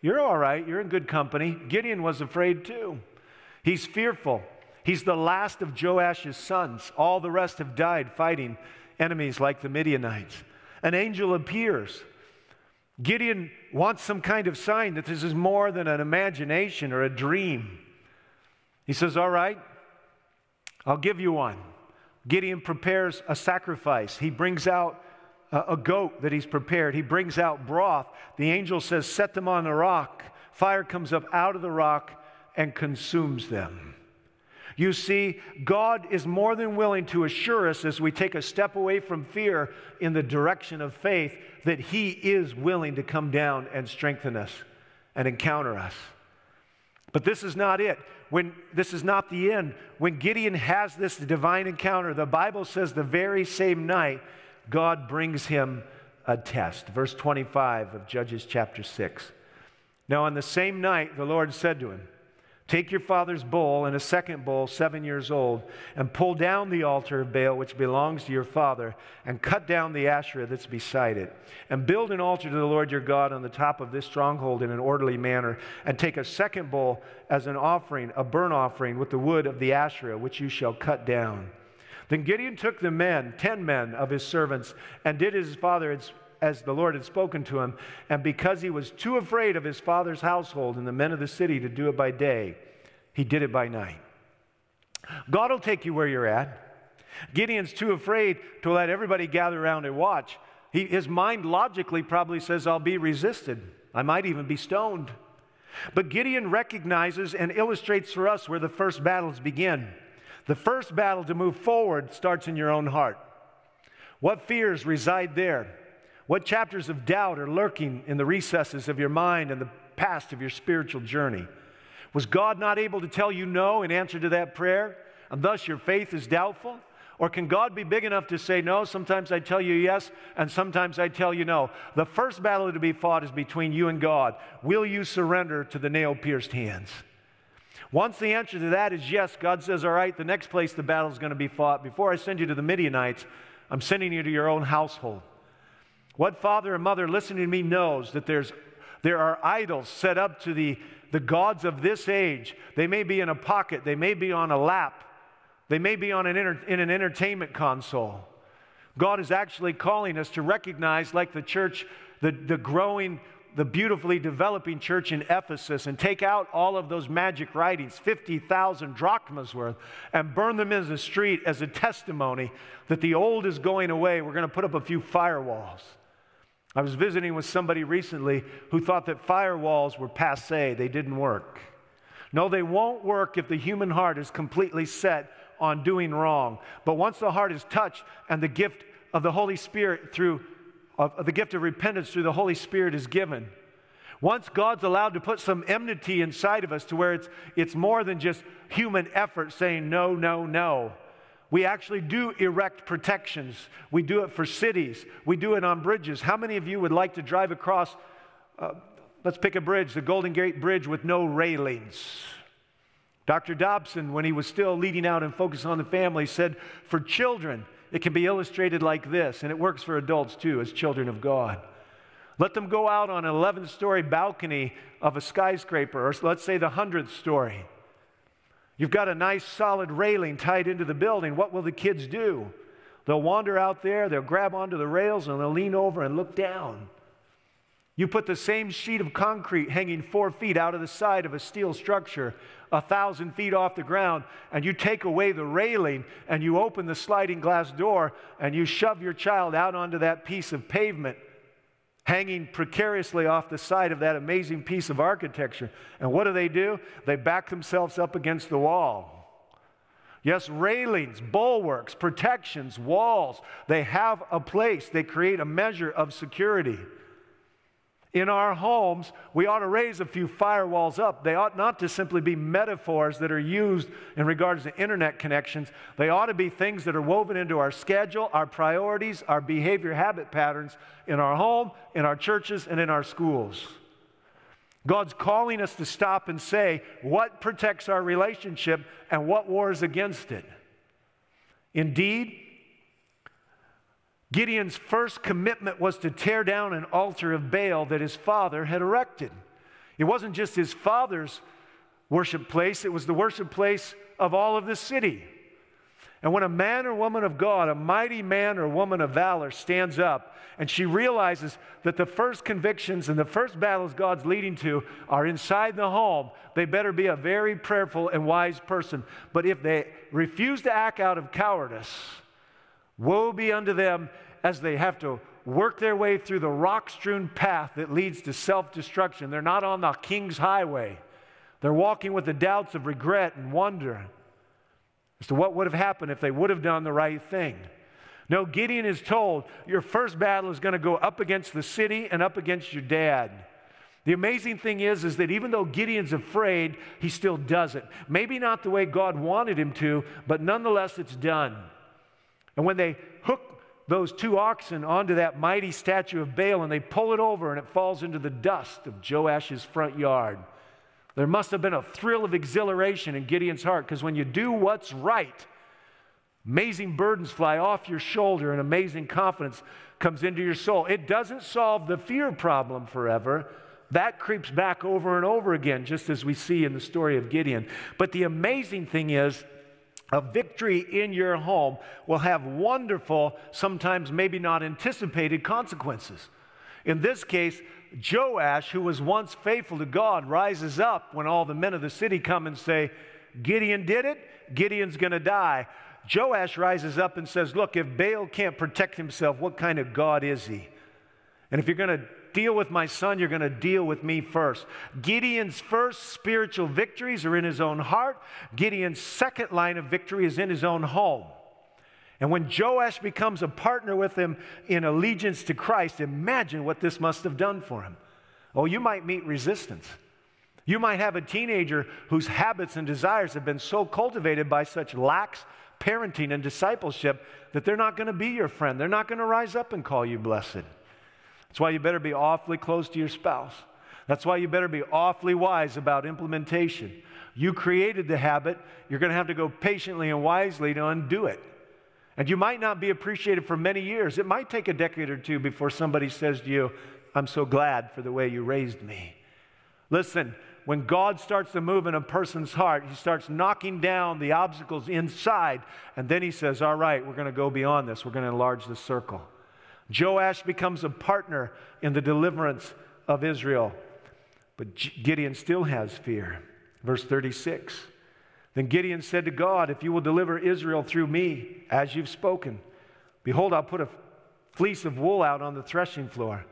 You're all right, you're in good company. Gideon was afraid too. He's fearful. He's the last of Joash's sons. All the rest have died fighting enemies like the Midianites. An angel appears. Gideon wants some kind of sign that this is more than an imagination or a dream. He says, All right, I'll give you one. Gideon prepares a sacrifice. He brings out a, goat that he's prepared. He brings out broth. The angel says, Set them on the rock. Fire comes up out of the rock and consumes them. You see, God is more than willing to assure us as we take a step away from fear in the direction of faith that He is willing to come down and strengthen us and encounter us. But this is not it. When this is not the end. When Gideon has this divine encounter, the Bible says the very same night, God brings him a test. Verse 25 of Judges chapter 6. Now, on the same night, the Lord said to him, Take your father's bull and a second bull, seven years old, and pull down the altar of Baal which belongs to your father, and cut down the Asherah that's beside it, and build an altar to the Lord your God on the top of this stronghold in an orderly manner, and take a second bull as an offering, a burnt offering, with the wood of the Asherah which you shall cut down. Then Gideon took the men, ten men of his servants, and did as his father had as the Lord had spoken to him. And because he was too afraid of his father's household and the men of the city to do it by day, he did it by night. God will take you where you're at. Gideon's too afraid to let everybody gather around and watch. He, his mind logically probably says, I'll be resisted. I might even be stoned. But Gideon recognizes and illustrates for us where the first battles begin. The first battle to move forward starts in your own heart. What fears reside there? What chapters of doubt are lurking in the recesses of your mind and the past of your spiritual journey? Was God not able to tell you no in answer to that prayer, and thus your faith is doubtful? Or can God be big enough to say no? Sometimes I tell you yes, and sometimes I tell you no. The first battle to be fought is between you and God. Will you surrender to the nail pierced hands? Once the answer to that is yes, God says, All right, the next place the battle is going to be fought, before I send you to the Midianites, I'm sending you to your own household. What father and mother listening to me knows that there's, there are idols set up to the, the gods of this age. They may be in a pocket, they may be on a lap, they may be on an inter, in an entertainment console. God is actually calling us to recognize, like the church, the, the growing, the beautifully developing church in Ephesus, and take out all of those magic writings, 50,000 drachmas worth, and burn them in the street as a testimony that the old is going away. We're going to put up a few firewalls. I was visiting with somebody recently who thought that firewalls were passe, they didn't work. No, they won't work if the human heart is completely set on doing wrong. But once the heart is touched and the gift of the Holy Spirit through of the gift of repentance through the Holy Spirit is given. Once God's allowed to put some enmity inside of us to where it's, it's more than just human effort saying no, no, no. We actually do erect protections. We do it for cities. We do it on bridges. How many of you would like to drive across, uh, let's pick a bridge, the Golden Gate Bridge with no railings? Dr. Dobson, when he was still leading out and focusing on the family, said, For children, it can be illustrated like this, and it works for adults too, as children of God. Let them go out on an 11th story balcony of a skyscraper, or let's say the 100th story. You've got a nice solid railing tied into the building. What will the kids do? They'll wander out there, they'll grab onto the rails, and they'll lean over and look down. You put the same sheet of concrete hanging four feet out of the side of a steel structure, a thousand feet off the ground, and you take away the railing and you open the sliding glass door and you shove your child out onto that piece of pavement hanging precariously off the side of that amazing piece of architecture. And what do they do? They back themselves up against the wall. Yes, railings, bulwarks, protections, walls, they have a place. They create a measure of security in our homes, we ought to raise a few firewalls up. They ought not to simply be metaphors that are used in regards to internet connections. They ought to be things that are woven into our schedule, our priorities, our behavior habit patterns in our home, in our churches, and in our schools. God's calling us to stop and say what protects our relationship and what wars against it. Indeed, Gideon's first commitment was to tear down an altar of Baal that his father had erected. It wasn't just his father's worship place, it was the worship place of all of the city. And when a man or woman of God, a mighty man or woman of valor, stands up and she realizes that the first convictions and the first battles God's leading to are inside the home, they better be a very prayerful and wise person. But if they refuse to act out of cowardice, woe be unto them as they have to work their way through the rock strewn path that leads to self destruction. They're not on the king's highway, they're walking with the doubts of regret and wonder as to what would have happened if they would have done the right thing. No, Gideon is told your first battle is going to go up against the city and up against your dad. The amazing thing is, is that even though Gideon's afraid, he still does it. Maybe not the way God wanted him to, but nonetheless, it's done. And when they hook those two oxen onto that mighty statue of Baal and they pull it over and it falls into the dust of Joash's front yard, there must have been a thrill of exhilaration in Gideon's heart because when you do what's right, amazing burdens fly off your shoulder and amazing confidence comes into your soul. It doesn't solve the fear problem forever. That creeps back over and over again, just as we see in the story of Gideon. But the amazing thing is, a victory in your home will have wonderful, sometimes maybe not anticipated consequences. In this case, Joash, who was once faithful to God, rises up when all the men of the city come and say, Gideon did it, Gideon's going to die. Joash rises up and says, Look, if Baal can't protect himself, what kind of God is he? And if you're going to deal with my son, you're going to deal with me first. Gideon's first spiritual victories are in his own heart. Gideon's second line of victory is in his own home. And when Joash becomes a partner with him in allegiance to Christ, imagine what this must have done for him. Oh, you might meet resistance. You might have a teenager whose habits and desires have been so cultivated by such lax parenting and discipleship that they're not going to be your friend. They're not going to rise up and call you blessed. That's why you better be awfully close to your spouse. That's why you better be awfully wise about implementation. You created the habit, you're going to have to go patiently and wisely to undo it. And you might not be appreciated for many years. It might take a decade or two before somebody says to you, I'm so glad for the way you raised me. Listen, when God starts to move in a person's heart, He starts knocking down the obstacles inside, and then He says, All right, we're going to go beyond this. We're going to enlarge the circle. Joash becomes a partner in the deliverance of Israel, but Gideon still has fear. Verse 36. Then Gideon said to God, If you will deliver Israel through me, as you've spoken, behold, I'll put a fleece of wool out on the threshing floor.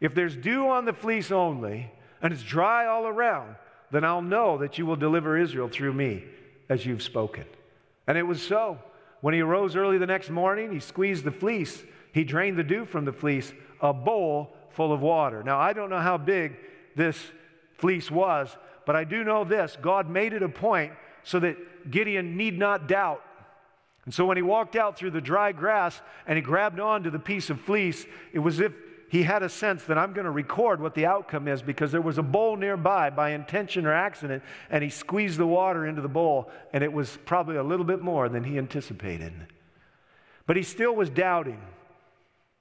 If there's dew on the fleece only, and it's dry all around, then I'll know that you will deliver Israel through me, as you've spoken. And it was so. When he arose early the next morning, he squeezed the fleece, he drained the dew from the fleece, a bowl full of water. Now, I don't know how big this fleece was, but I do know this God made it a point so that Gideon need not doubt. And so when he walked out through the dry grass and he grabbed onto the piece of fleece, it was if he had a sense that I'm going to record what the outcome is because there was a bowl nearby by intention or accident, and he squeezed the water into the bowl, and it was probably a little bit more than he anticipated. But he still was doubting.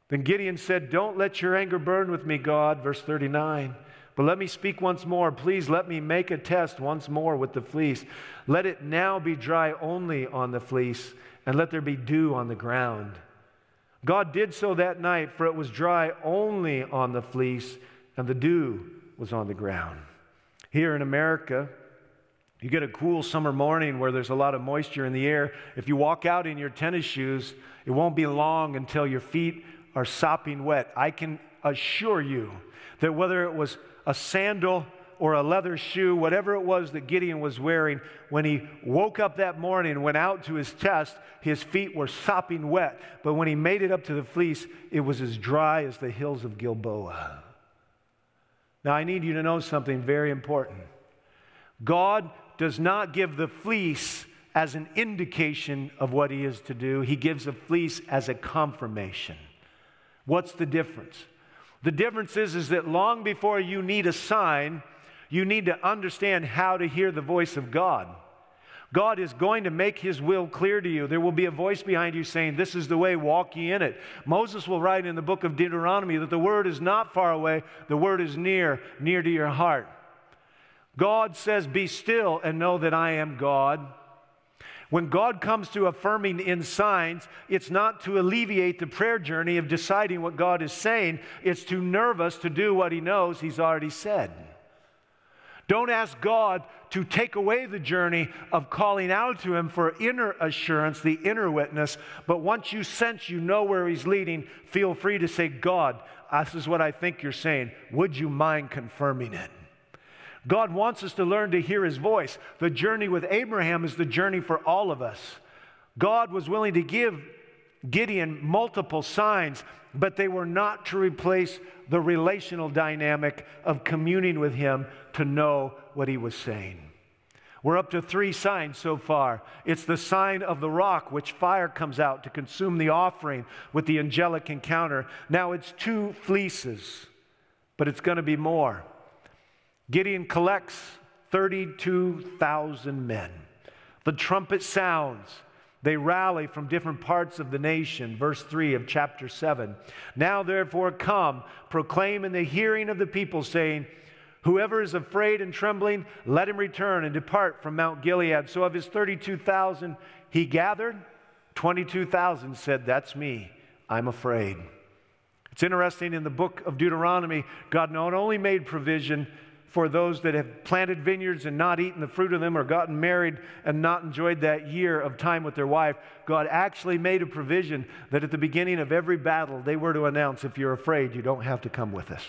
Then Gideon said, Don't let your anger burn with me, God, verse 39. But let me speak once more. Please let me make a test once more with the fleece. Let it now be dry only on the fleece, and let there be dew on the ground. God did so that night, for it was dry only on the fleece, and the dew was on the ground. Here in America, you get a cool summer morning where there's a lot of moisture in the air. If you walk out in your tennis shoes, it won't be long until your feet are sopping wet. I can assure you that whether it was a sandal or a leather shoe, whatever it was that Gideon was wearing, when he woke up that morning and went out to his test, his feet were sopping wet. But when he made it up to the fleece, it was as dry as the hills of Gilboa. Now, I need you to know something very important. God does not give the fleece as an indication of what he is to do, he gives the fleece as a confirmation. What's the difference? The difference is, is that long before you need a sign, you need to understand how to hear the voice of God. God is going to make his will clear to you. There will be a voice behind you saying, This is the way, walk ye in it. Moses will write in the book of Deuteronomy that the word is not far away, the word is near, near to your heart. God says, Be still and know that I am God. When God comes to affirming in signs, it's not to alleviate the prayer journey of deciding what God is saying, it's to nerve us to do what He knows He's already said. Don't ask God to take away the journey of calling out to Him for inner assurance, the inner witness. But once you sense you know where He's leading, feel free to say, God, this is what I think you're saying. Would you mind confirming it? God wants us to learn to hear His voice. The journey with Abraham is the journey for all of us. God was willing to give Gideon multiple signs, but they were not to replace the relational dynamic of communing with Him to know what He was saying. We're up to three signs so far. It's the sign of the rock, which fire comes out to consume the offering with the angelic encounter. Now it's two fleeces, but it's going to be more. Gideon collects 32,000 men. The trumpet sounds. They rally from different parts of the nation. Verse 3 of chapter 7. Now, therefore, come, proclaim in the hearing of the people, saying, Whoever is afraid and trembling, let him return and depart from Mount Gilead. So, of his 32,000 he gathered, 22,000 said, That's me. I'm afraid. It's interesting in the book of Deuteronomy, God not only made provision for those that have planted vineyards and not eaten the fruit of them or gotten married and not enjoyed that year of time with their wife, God actually made a provision that at the beginning of every battle they were to announce, if you're afraid, you don't have to come with us.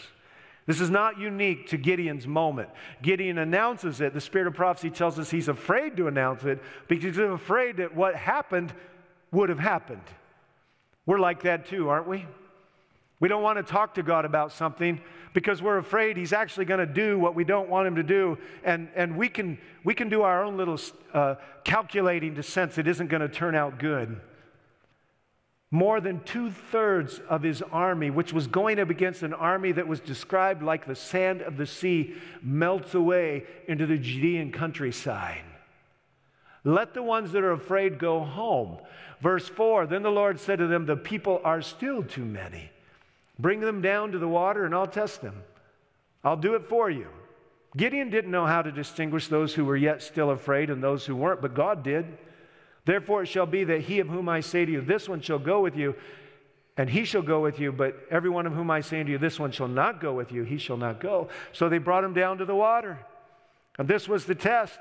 This is not unique to Gideon's moment. Gideon announces it. The spirit of prophecy tells us he's afraid to announce it because he's afraid that what happened would have happened. We're like that too, aren't we? We don't want to talk to God about something because we're afraid He's actually going to do what we don't want Him to do. And, and we, can, we can do our own little uh, calculating to sense it isn't going to turn out good. More than two thirds of his army, which was going up against an army that was described like the sand of the sea, melts away into the Judean countryside. Let the ones that are afraid go home. Verse 4 Then the Lord said to them, The people are still too many. Bring them down to the water and I'll test them. I'll do it for you. Gideon didn't know how to distinguish those who were yet still afraid and those who weren't, but God did. Therefore, it shall be that he of whom I say to you, This one shall go with you, and he shall go with you, but every one of whom I say to you, This one shall not go with you, he shall not go. So they brought him down to the water. And this was the test.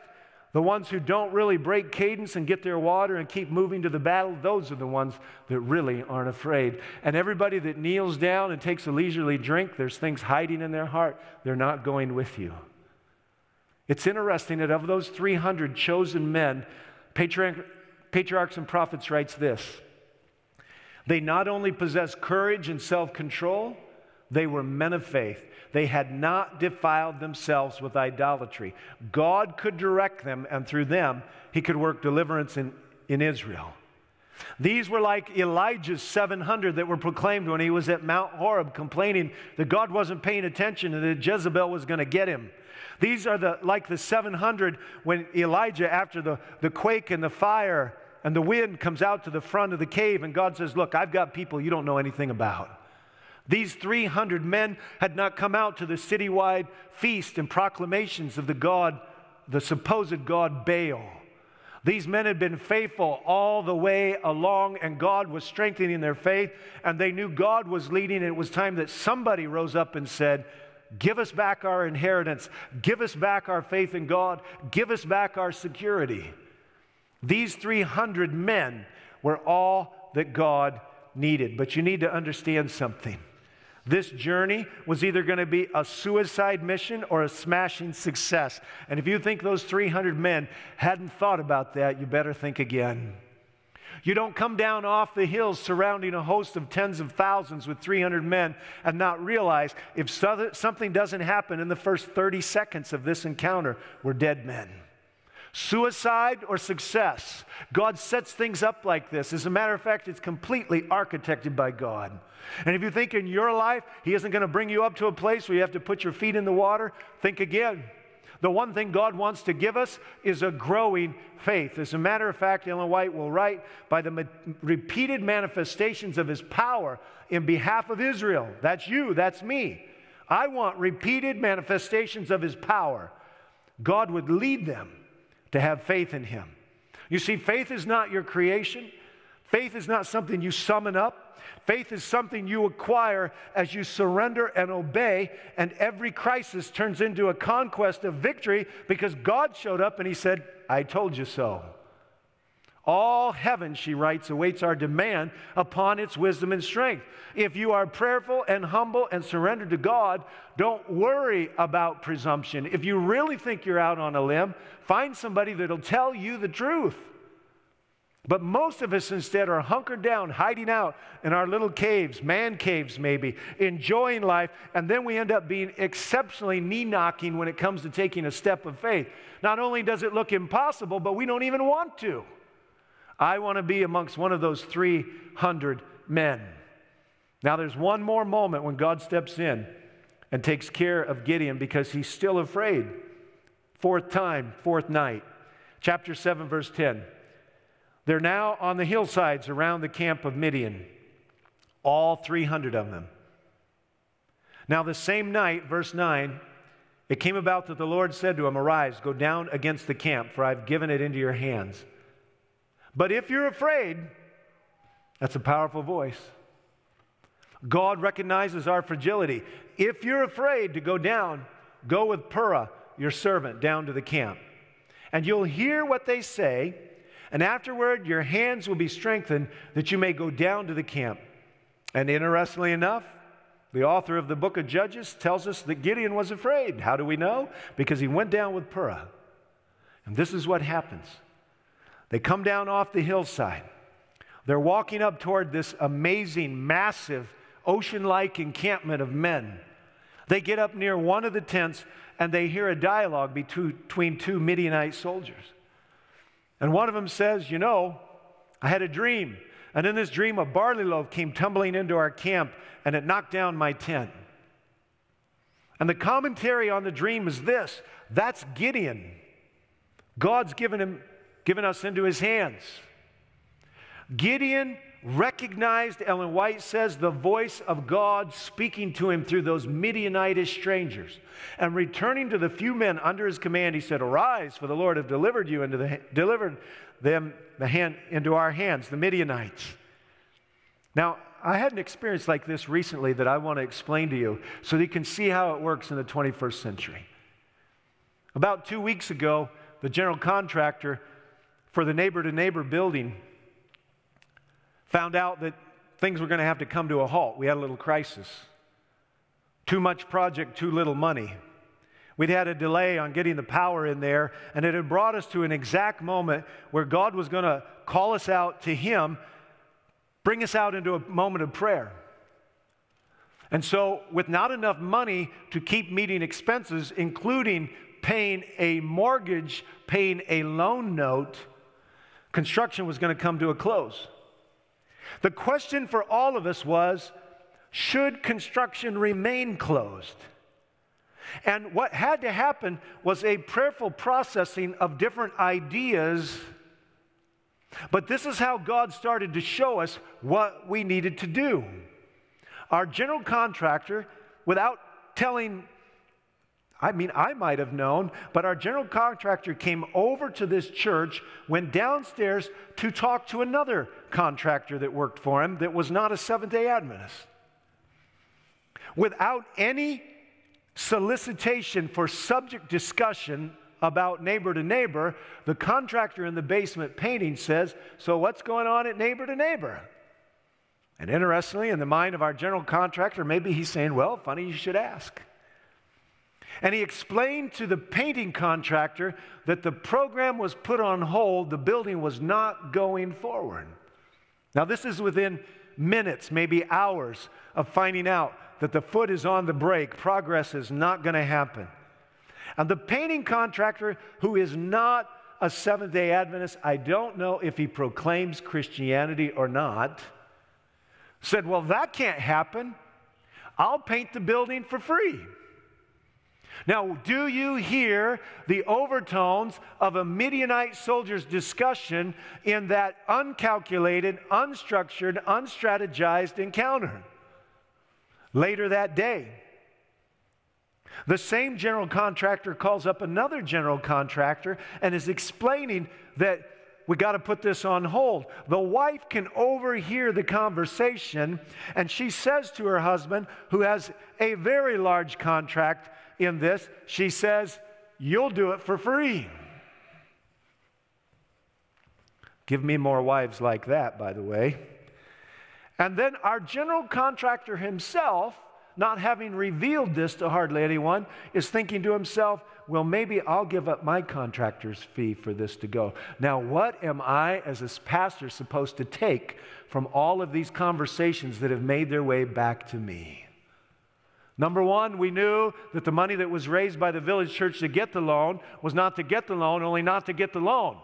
The ones who don't really break cadence and get their water and keep moving to the battle, those are the ones that really aren't afraid. And everybody that kneels down and takes a leisurely drink, there's things hiding in their heart. They're not going with you. It's interesting that of those 300 chosen men, Patriarch, Patriarchs and Prophets writes this They not only possess courage and self control, they were men of faith. They had not defiled themselves with idolatry. God could direct them, and through them, He could work deliverance in, in Israel. These were like Elijah's 700 that were proclaimed when he was at Mount Horeb, complaining that God wasn't paying attention and that Jezebel was going to get him. These are the, like the 700 when Elijah, after the, the quake and the fire and the wind, comes out to the front of the cave, and God says, Look, I've got people you don't know anything about. These 300 men had not come out to the citywide feast and proclamations of the God, the supposed God Baal. These men had been faithful all the way along, and God was strengthening their faith, and they knew God was leading. And it was time that somebody rose up and said, Give us back our inheritance, give us back our faith in God, give us back our security. These 300 men were all that God needed. But you need to understand something. This journey was either going to be a suicide mission or a smashing success. And if you think those 300 men hadn't thought about that, you better think again. You don't come down off the hills surrounding a host of tens of thousands with 300 men and not realize if something doesn't happen in the first 30 seconds of this encounter, we're dead men. Suicide or success. God sets things up like this. As a matter of fact, it's completely architected by God. And if you think in your life He isn't going to bring you up to a place where you have to put your feet in the water, think again. The one thing God wants to give us is a growing faith. As a matter of fact, Ellen White will write by the ma- repeated manifestations of his power in behalf of Israel. That's you, that's me. I want repeated manifestations of his power. God would lead them to have faith in him. You see, faith is not your creation, faith is not something you summon up. Faith is something you acquire as you surrender and obey, and every crisis turns into a conquest of victory because God showed up and He said, I told you so. All heaven, she writes, awaits our demand upon its wisdom and strength. If you are prayerful and humble and surrendered to God, don't worry about presumption. If you really think you're out on a limb, find somebody that'll tell you the truth. But most of us instead are hunkered down, hiding out in our little caves, man caves maybe, enjoying life, and then we end up being exceptionally knee knocking when it comes to taking a step of faith. Not only does it look impossible, but we don't even want to. I want to be amongst one of those 300 men. Now, there's one more moment when God steps in and takes care of Gideon because he's still afraid. Fourth time, fourth night. Chapter 7, verse 10. They're now on the hillsides around the camp of Midian, all 300 of them. Now, the same night, verse 9, it came about that the Lord said to him, Arise, go down against the camp, for I've given it into your hands. But if you're afraid, that's a powerful voice. God recognizes our fragility. If you're afraid to go down, go with Purah, your servant, down to the camp. And you'll hear what they say, and afterward your hands will be strengthened that you may go down to the camp. And interestingly enough, the author of the book of Judges tells us that Gideon was afraid. How do we know? Because he went down with Purah. And this is what happens. They come down off the hillside. They're walking up toward this amazing, massive, ocean like encampment of men. They get up near one of the tents and they hear a dialogue between two Midianite soldiers. And one of them says, You know, I had a dream. And in this dream, a barley loaf came tumbling into our camp and it knocked down my tent. And the commentary on the dream is this that's Gideon. God's given him given us into his hands. Gideon recognized, Ellen White says, the voice of God speaking to him through those Midianitish strangers. And returning to the few men under his command, he said, Arise, for the Lord have delivered you into the delivered them the hand into our hands, the Midianites. Now, I had an experience like this recently that I want to explain to you so that you can see how it works in the 21st century. About two weeks ago, the general contractor for the neighbor to neighbor building found out that things were going to have to come to a halt. We had a little crisis. Too much project, too little money. We'd had a delay on getting the power in there, and it had brought us to an exact moment where God was going to call us out to Him, bring us out into a moment of prayer. And so, with not enough money to keep meeting expenses, including paying a mortgage, paying a loan note, construction was going to come to a close. The question for all of us was should construction remain closed? And what had to happen was a prayerful processing of different ideas. But this is how God started to show us what we needed to do. Our general contractor, without telling I mean, I might have known, but our general contractor came over to this church, went downstairs to talk to another contractor that worked for him that was not a Seventh day Adventist. Without any solicitation for subject discussion about neighbor to neighbor, the contractor in the basement painting says, So, what's going on at neighbor to neighbor? And interestingly, in the mind of our general contractor, maybe he's saying, Well, funny you should ask. And he explained to the painting contractor that the program was put on hold, the building was not going forward. Now, this is within minutes, maybe hours, of finding out that the foot is on the brake, progress is not going to happen. And the painting contractor, who is not a Seventh day Adventist, I don't know if he proclaims Christianity or not, said, Well, that can't happen. I'll paint the building for free. Now, do you hear the overtones of a Midianite soldier's discussion in that uncalculated, unstructured, unstrategized encounter? Later that day, the same general contractor calls up another general contractor and is explaining that we got to put this on hold. The wife can overhear the conversation, and she says to her husband, who has a very large contract in this, she says, You'll do it for free. Give me more wives like that, by the way. And then our general contractor himself, not having revealed this to hardly anyone, is thinking to himself, well, maybe I'll give up my contractor's fee for this to go. Now, what am I as a pastor supposed to take from all of these conversations that have made their way back to me? Number one, we knew that the money that was raised by the village church to get the loan was not to get the loan, only not to get the loan.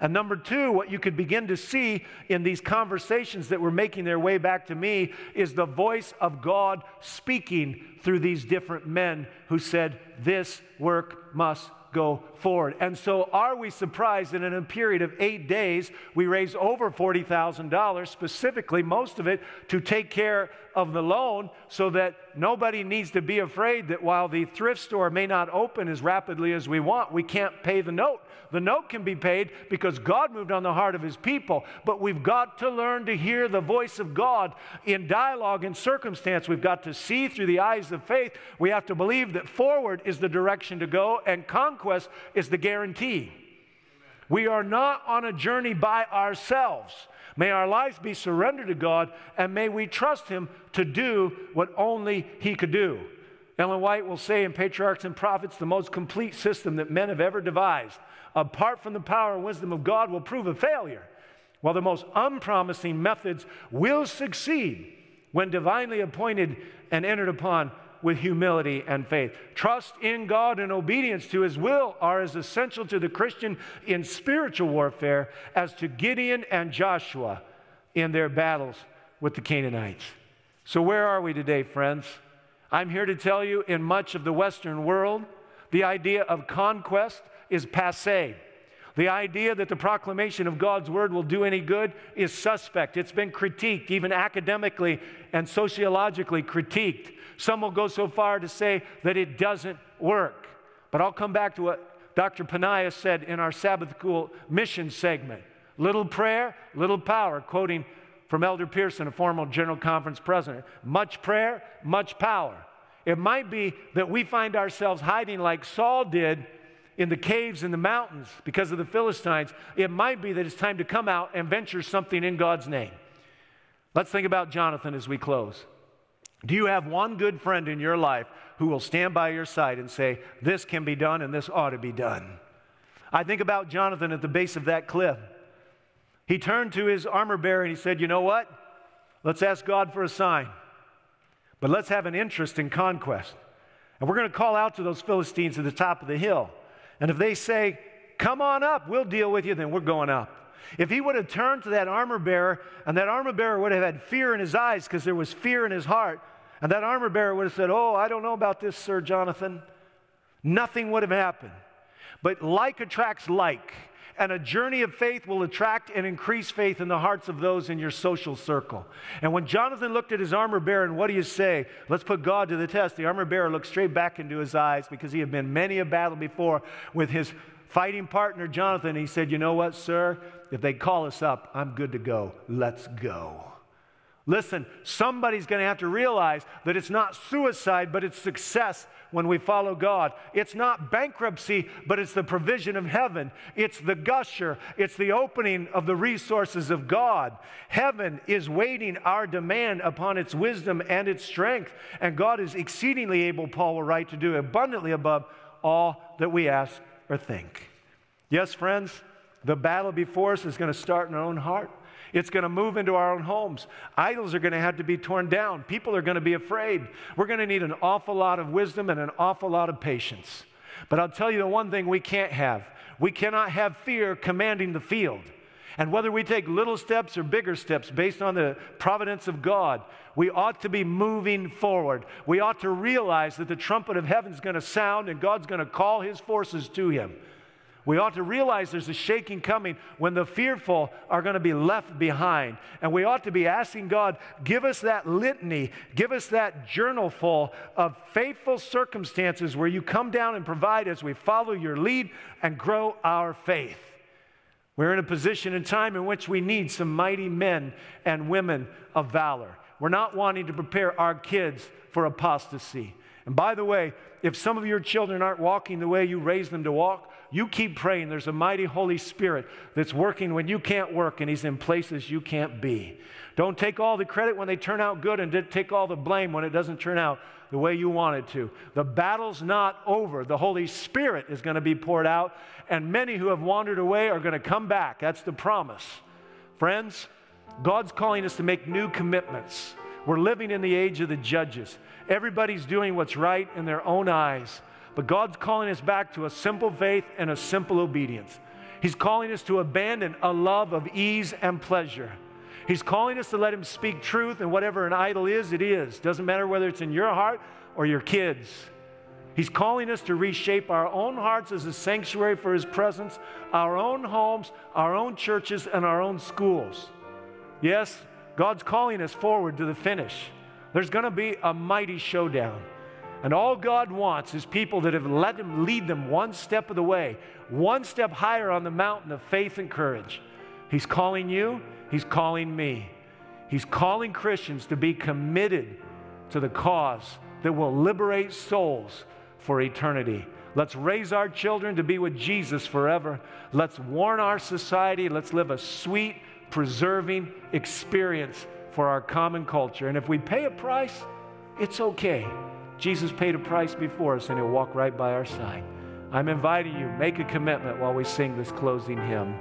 And number two, what you could begin to see in these conversations that were making their way back to me is the voice of God speaking through these different men who said, This work must go forward. And so, are we surprised that in a period of eight days, we raised over $40,000, specifically, most of it to take care of the loan so that nobody needs to be afraid that while the thrift store may not open as rapidly as we want, we can't pay the note. The note can be paid because God moved on the heart of his people, but we've got to learn to hear the voice of God in dialogue and circumstance. We've got to see through the eyes of faith. We have to believe that forward is the direction to go and conquest is the guarantee. We are not on a journey by ourselves. May our lives be surrendered to God and may we trust Him to do what only He could do. Ellen White will say in Patriarchs and Prophets, the most complete system that men have ever devised, apart from the power and wisdom of God, will prove a failure, while the most unpromising methods will succeed when divinely appointed and entered upon with humility and faith. Trust in God and obedience to His will are as essential to the Christian in spiritual warfare as to Gideon and Joshua in their battles with the Canaanites. So, where are we today, friends? I'm here to tell you in much of the Western world, the idea of conquest is passe. The idea that the proclamation of God's word will do any good is suspect. It's been critiqued, even academically and sociologically critiqued. Some will go so far to say that it doesn't work. But I'll come back to what Dr. Panaya said in our Sabbath School mission segment little prayer, little power, quoting from Elder Pierson, a former General Conference president. Much prayer, much power. It might be that we find ourselves hiding like Saul did in the caves in the mountains because of the Philistines. It might be that it's time to come out and venture something in God's name. Let's think about Jonathan as we close. Do you have one good friend in your life who will stand by your side and say, This can be done and this ought to be done? I think about Jonathan at the base of that cliff. He turned to his armor bearer and he said, You know what? Let's ask God for a sign, but let's have an interest in conquest. And we're going to call out to those Philistines at the top of the hill. And if they say, Come on up, we'll deal with you, then we're going up. If he would have turned to that armor bearer, and that armor bearer would have had fear in his eyes because there was fear in his heart, and that armor bearer would have said, Oh, I don't know about this, Sir Jonathan. Nothing would have happened. But like attracts like, and a journey of faith will attract and increase faith in the hearts of those in your social circle. And when Jonathan looked at his armor bearer, and what do you say? Let's put God to the test. The armor bearer looked straight back into his eyes because he had been many a battle before with his fighting partner, Jonathan. He said, You know what, sir? If they call us up, I'm good to go. Let's go. Listen, somebody's going to have to realize that it's not suicide, but it's success when we follow God. It's not bankruptcy, but it's the provision of heaven. It's the gusher, it's the opening of the resources of God. Heaven is waiting our demand upon its wisdom and its strength. And God is exceedingly able, Paul will write, to do abundantly above all that we ask or think. Yes, friends, the battle before us is going to start in our own heart. It's going to move into our own homes. Idols are going to have to be torn down. People are going to be afraid. We're going to need an awful lot of wisdom and an awful lot of patience. But I'll tell you the one thing we can't have we cannot have fear commanding the field. And whether we take little steps or bigger steps based on the providence of God, we ought to be moving forward. We ought to realize that the trumpet of heaven is going to sound and God's going to call his forces to him. We ought to realize there's a shaking coming when the fearful are going to be left behind. And we ought to be asking God, give us that litany, give us that journal full of faithful circumstances where you come down and provide as we follow your lead and grow our faith. We're in a position and time in which we need some mighty men and women of valor. We're not wanting to prepare our kids for apostasy. And by the way, if some of your children aren't walking the way you raised them to walk, you keep praying. There's a mighty Holy Spirit that's working when you can't work, and He's in places you can't be. Don't take all the credit when they turn out good, and take all the blame when it doesn't turn out the way you want it to. The battle's not over. The Holy Spirit is going to be poured out, and many who have wandered away are going to come back. That's the promise. Friends, God's calling us to make new commitments. We're living in the age of the judges. Everybody's doing what's right in their own eyes. But God's calling us back to a simple faith and a simple obedience. He's calling us to abandon a love of ease and pleasure. He's calling us to let Him speak truth, and whatever an idol is, it is. Doesn't matter whether it's in your heart or your kids. He's calling us to reshape our own hearts as a sanctuary for His presence, our own homes, our own churches, and our own schools. Yes, God's calling us forward to the finish. There's going to be a mighty showdown. And all God wants is people that have let Him lead them one step of the way, one step higher on the mountain of faith and courage. He's calling you, He's calling me. He's calling Christians to be committed to the cause that will liberate souls for eternity. Let's raise our children to be with Jesus forever. Let's warn our society. Let's live a sweet, preserving experience for our common culture. And if we pay a price, it's okay. Jesus paid a price before us and he'll walk right by our side. I'm inviting you, make a commitment while we sing this closing hymn.